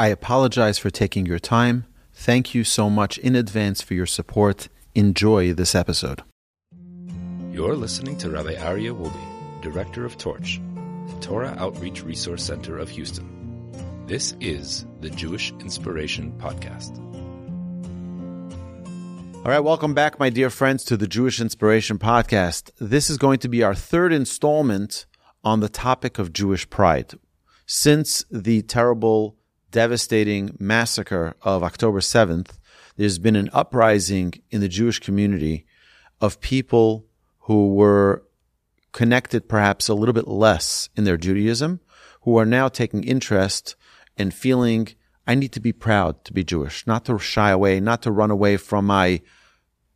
I apologize for taking your time. Thank you so much in advance for your support. Enjoy this episode. You're listening to Rabbi Aryeh Wolbe, Director of Torch, the Torah Outreach Resource Center of Houston. This is the Jewish Inspiration Podcast. All right, welcome back, my dear friends, to the Jewish Inspiration Podcast. This is going to be our third installment on the topic of Jewish pride. Since the terrible devastating massacre of October 7th, there's been an uprising in the Jewish community of people who were connected perhaps a little bit less in their Judaism, who are now taking interest and feeling I need to be proud to be Jewish, not to shy away, not to run away from my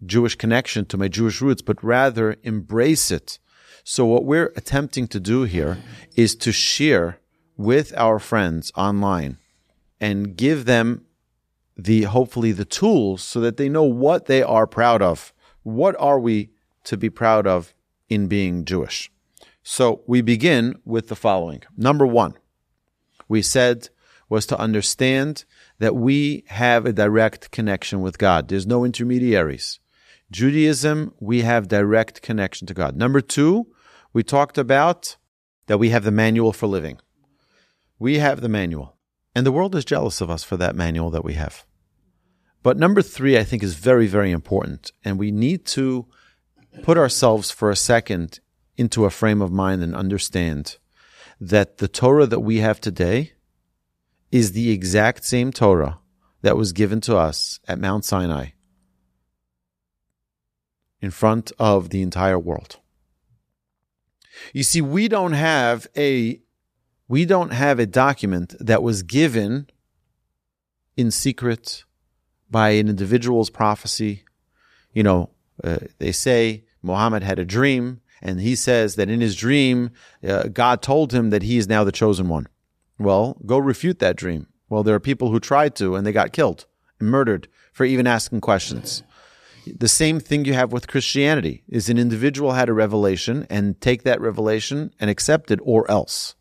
Jewish connection to my Jewish roots, but rather embrace it. So what we're attempting to do here is to share with our friends online and give them the hopefully the tools so that they know what they are proud of. What are we to be proud of in being Jewish? So we begin with the following. Number one, we said was to understand that we have a direct connection with God. There's no intermediaries. Judaism, we have direct connection to God. Number two, we talked about that we have the manual for living. We have the manual. And the world is jealous of us for that manual that we have. But number three, I think, is very, very important. And we need to put ourselves for a second into a frame of mind and understand that the Torah that we have today is the exact same Torah that was given to us at Mount Sinai in front of the entire world. You see, we don't have a we don't have a document that was given in secret by an individual's prophecy. You know, uh, they say Muhammad had a dream, and he says that in his dream, uh, God told him that he is now the chosen one. Well, go refute that dream. Well, there are people who tried to, and they got killed and murdered for even asking questions. The same thing you have with Christianity is an individual had a revelation and take that revelation and accept it or else.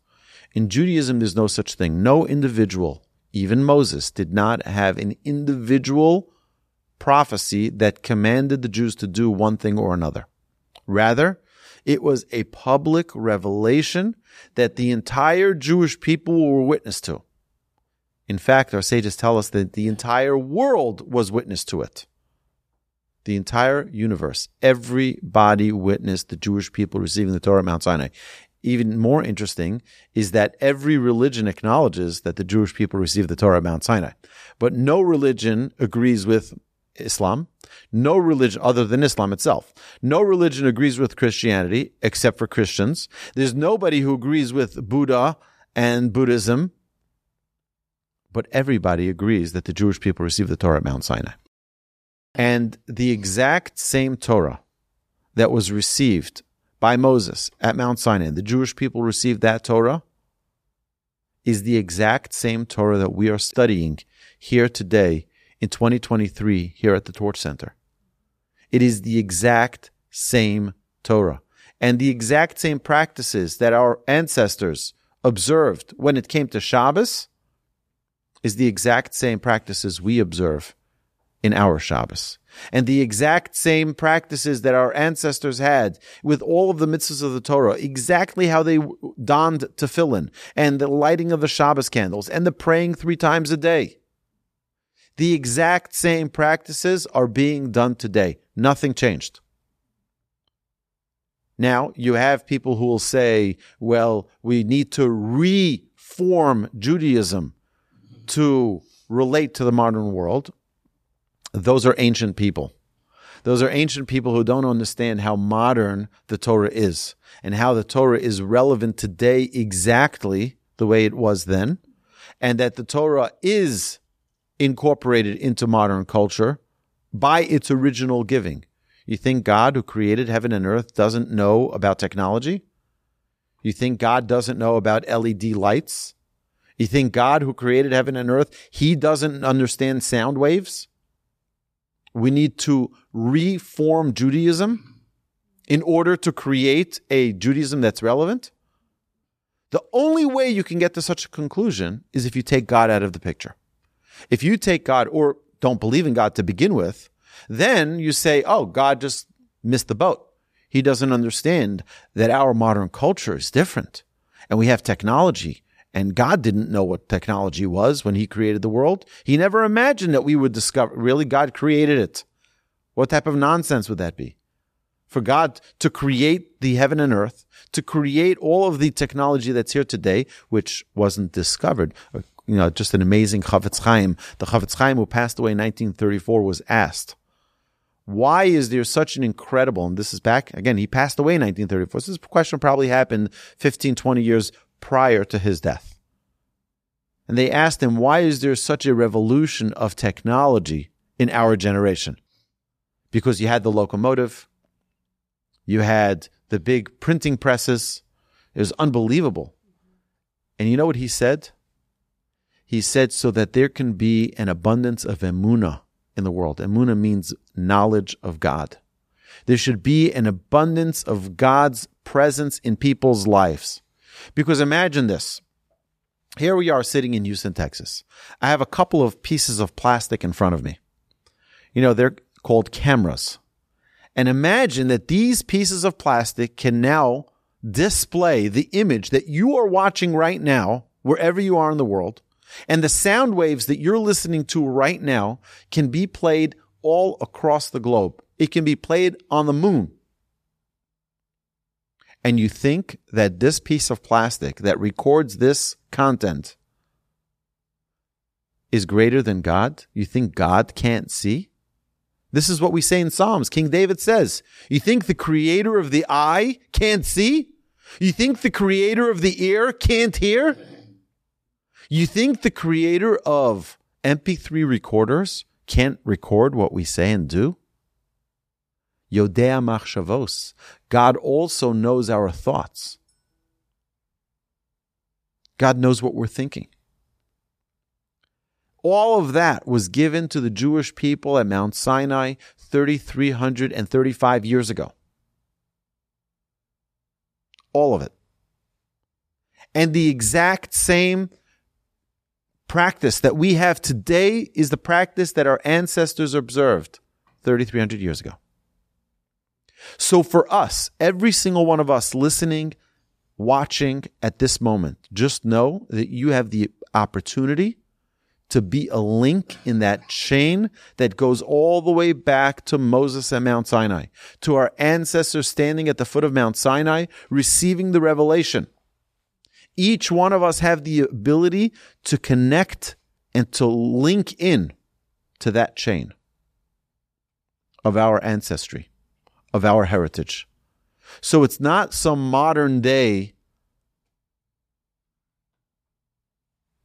In Judaism, there's no such thing. No individual, even Moses, did not have an individual prophecy that commanded the Jews to do one thing or another. Rather, it was a public revelation that the entire Jewish people were witness to. In fact, our sages tell us that the entire world was witness to it. The entire universe, everybody witnessed the Jewish people receiving the Torah at Mount Sinai even more interesting is that every religion acknowledges that the Jewish people received the Torah at Mount Sinai. But no religion agrees with Islam. No religion other than Islam itself. No religion agrees with Christianity except for Christians. There's nobody who agrees with Buddha and Buddhism. But everybody agrees that the Jewish people received the Torah at Mount Sinai. And the exact same Torah that was received by Moses at Mount Sinai, the Jewish people received that Torah, is the exact same Torah that we are studying here today in 2023 here at the Torch Center. It is the exact same Torah. And the exact same practices that our ancestors observed when it came to Shabbos is the exact same practices we observe in our Shabbos and the exact same practices that our ancestors had with all of the mitzvahs of the Torah, exactly how they donned tefillin and the lighting of the Shabbos candles and the praying three times a day. The exact same practices are being done today. Nothing changed. Now, you have people who will say, well, we need to reform Judaism to relate to the modern world. Those are ancient people. Those are ancient people who don't understand how modern the Torah is and how the Torah is relevant today exactly the way it was then, and that the Torah is incorporated into modern culture by its original giving. You think God, who created heaven and earth, doesn't know about technology? You think God doesn't know about LED lights? You think God, who created heaven and earth, he doesn't understand sound waves? We need to reform Judaism in order to create a Judaism that's relevant. The only way you can get to such a conclusion is if you take God out of the picture. If you take God or don't believe in God to begin with, then you say, oh, God just missed the boat. He doesn't understand that our modern culture is different and we have technology and God didn't know what technology was when he created the world. He never imagined that we would discover, really, God created it. What type of nonsense would that be? For God to create the heaven and earth, to create all of the technology that's here today, which wasn't discovered. Uh, you know, just an amazing Chafetz Chaim. The Chafetz Chaim who passed away in 1934 was asked, why is there such an incredible, and this is back, again, he passed away in 1934. So this question probably happened 15, 20 years prior to his death. And they asked him, why is there such a revolution of technology in our generation? Because you had the locomotive, you had the big printing presses. It was unbelievable. And you know what he said? He said, so that there can be an abundance of emuna in the world. Emuna means knowledge of God. There should be an abundance of God's presence in people's lives. Because imagine this. Here we are sitting in Houston, Texas. I have a couple of pieces of plastic in front of me. You know, they're called cameras. And imagine that these pieces of plastic can now display the image that you are watching right now, wherever you are in the world, and the sound waves that you're listening to right now can be played all across the globe. It can be played on the moon. And you think that this piece of plastic that records this content is greater than God? You think God can't see? This is what we say in Psalms. King David says, You think the creator of the eye can't see? You think the creator of the ear can't hear? You think the creator of MP3 recorders can't record what we say and do? Yodea machshavos. God also knows our thoughts. God knows what we're thinking. All of that was given to the Jewish people at Mount Sinai 3,335 years ago. All of it. And the exact same practice that we have today is the practice that our ancestors observed 3,300 years ago. So for us, every single one of us listening, watching at this moment, just know that you have the opportunity to be a link in that chain that goes all the way back to Moses at Mount Sinai, to our ancestors standing at the foot of Mount Sinai, receiving the revelation. Each one of us have the ability to connect and to link in to that chain of our ancestry, of our heritage. So it's not some modern day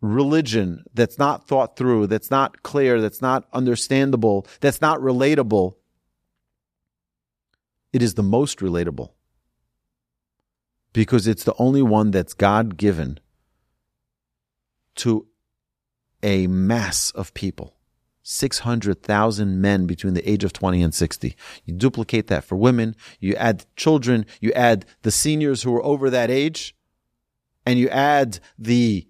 religion that's not thought through, that's not clear, that's not understandable, that's not relatable. It is the most relatable because it's the only one that's God given to a mass of people. 600,000 men between the age of 20 and 60. You duplicate that for women, you add children, you add the seniors who are over that age, and you add the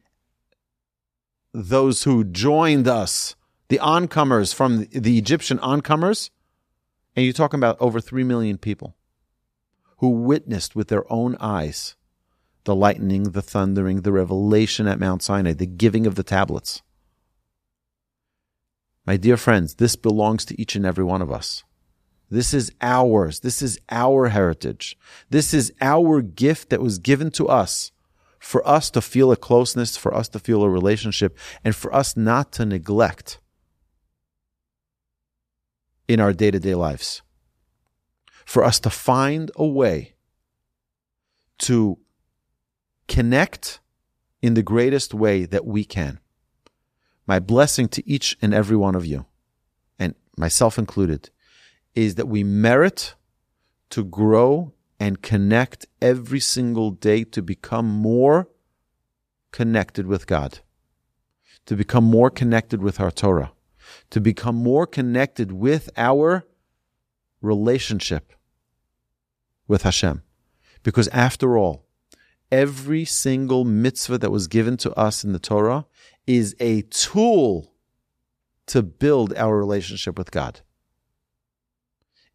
those who joined us, the oncomers from the Egyptian oncomers, and you're talking about over 3 million people who witnessed with their own eyes the lightning, the thundering, the revelation at Mount Sinai, the giving of the tablets. My dear friends, this belongs to each and every one of us. This is ours. This is our heritage. This is our gift that was given to us for us to feel a closeness, for us to feel a relationship, and for us not to neglect in our day to day lives. For us to find a way to connect in the greatest way that we can. My blessing to each and every one of you, and myself included, is that we merit to grow and connect every single day to become more connected with God, to become more connected with our Torah, to become more connected with our relationship with Hashem. Because after all, every single mitzvah that was given to us in the Torah is a tool to build our relationship with God.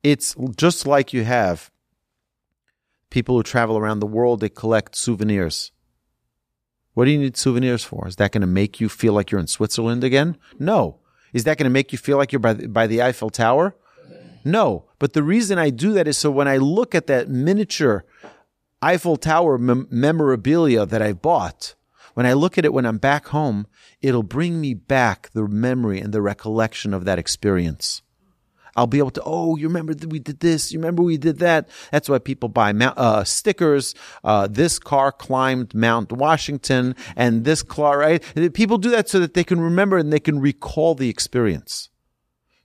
It's just like you have people who travel around the world, they collect souvenirs. What do you need souvenirs for? Is that going to make you feel like you're in Switzerland again? No. Is that going to make you feel like you're by the, by the Eiffel Tower? No. But the reason I do that is so when I look at that miniature Eiffel Tower mem- memorabilia that I bought, when I look at it when I'm back home, it'll bring me back the memory and the recollection of that experience. I'll be able to, oh, you remember that we did this, you remember we did that. That's why people buy uh, stickers. Uh, this car climbed Mount Washington and this car, right? People do that so that they can remember and they can recall the experience.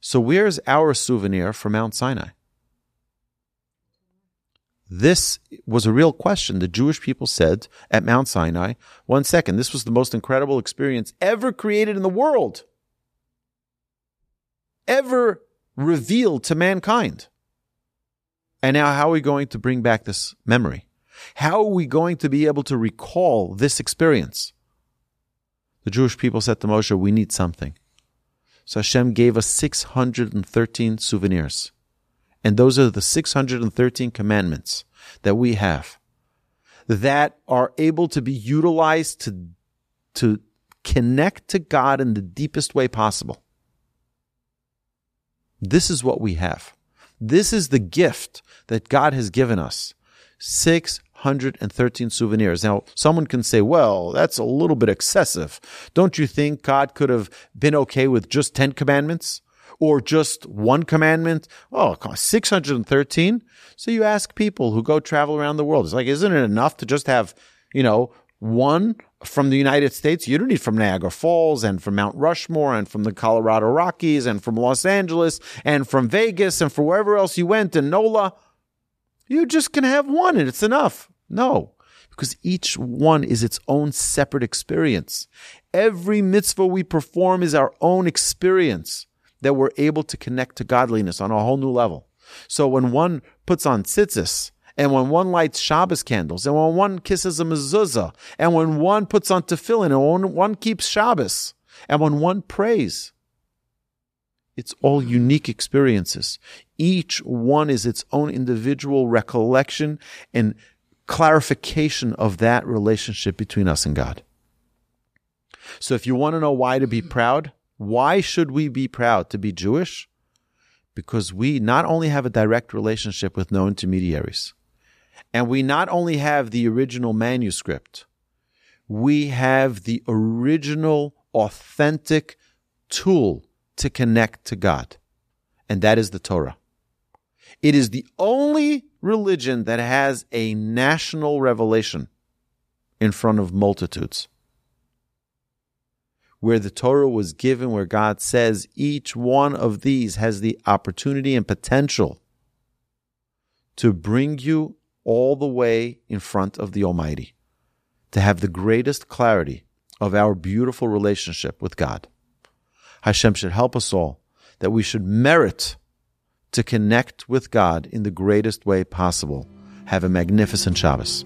So where's our souvenir for Mount Sinai? This was a real question. The Jewish people said at Mount Sinai, one second, this was the most incredible experience ever created in the world. Ever revealed to mankind. And now, how are we going to bring back this memory? How are we going to be able to recall this experience? The Jewish people said to Moshe, We need something. So Hashem gave us 613 souvenirs. And those are the 613 commandments that we have that are able to be utilized to, to connect to God in the deepest way possible. This is what we have. This is the gift that God has given us. 613 souvenirs. Now, someone can say, well, that's a little bit excessive. Don't you think God could have been okay with just 10 commandments? Or just one commandment? Oh, 613? So you ask people who go travel around the world. It's like, isn't it enough to just have, you know, one from the United States. You don't need from Niagara Falls and from Mount Rushmore and from the Colorado Rockies and from Los Angeles and from Vegas and from wherever else you went and NOLA. You just can have one and it's enough. No, because each one is its own separate experience. Every mitzvah we perform is our own experience that we're able to connect to godliness on a whole new level. So when one puts on tzitzis, and when one lights Shabbos candles, and when one kisses a mezuzah, and when one puts on tefillin, and when one keeps Shabbos, and when one prays, it's all unique experiences. Each one is its own individual recollection and clarification of that relationship between us and God. So if you want to know why to be proud, why should we be proud to be Jewish? Because we not only have a direct relationship with no intermediaries, and we not only have the original manuscript, we have the original, authentic tool to connect to God. And that is the Torah. It is the only religion that has a national revelation in front of multitudes. Where the Torah was given, where God says each one of these has the opportunity and potential to bring you all the way in front of the Almighty to have the greatest clarity of our beautiful relationship with God. Hashem should help us all that we should merit to connect with God in the greatest way possible. Have a magnificent Shabbos.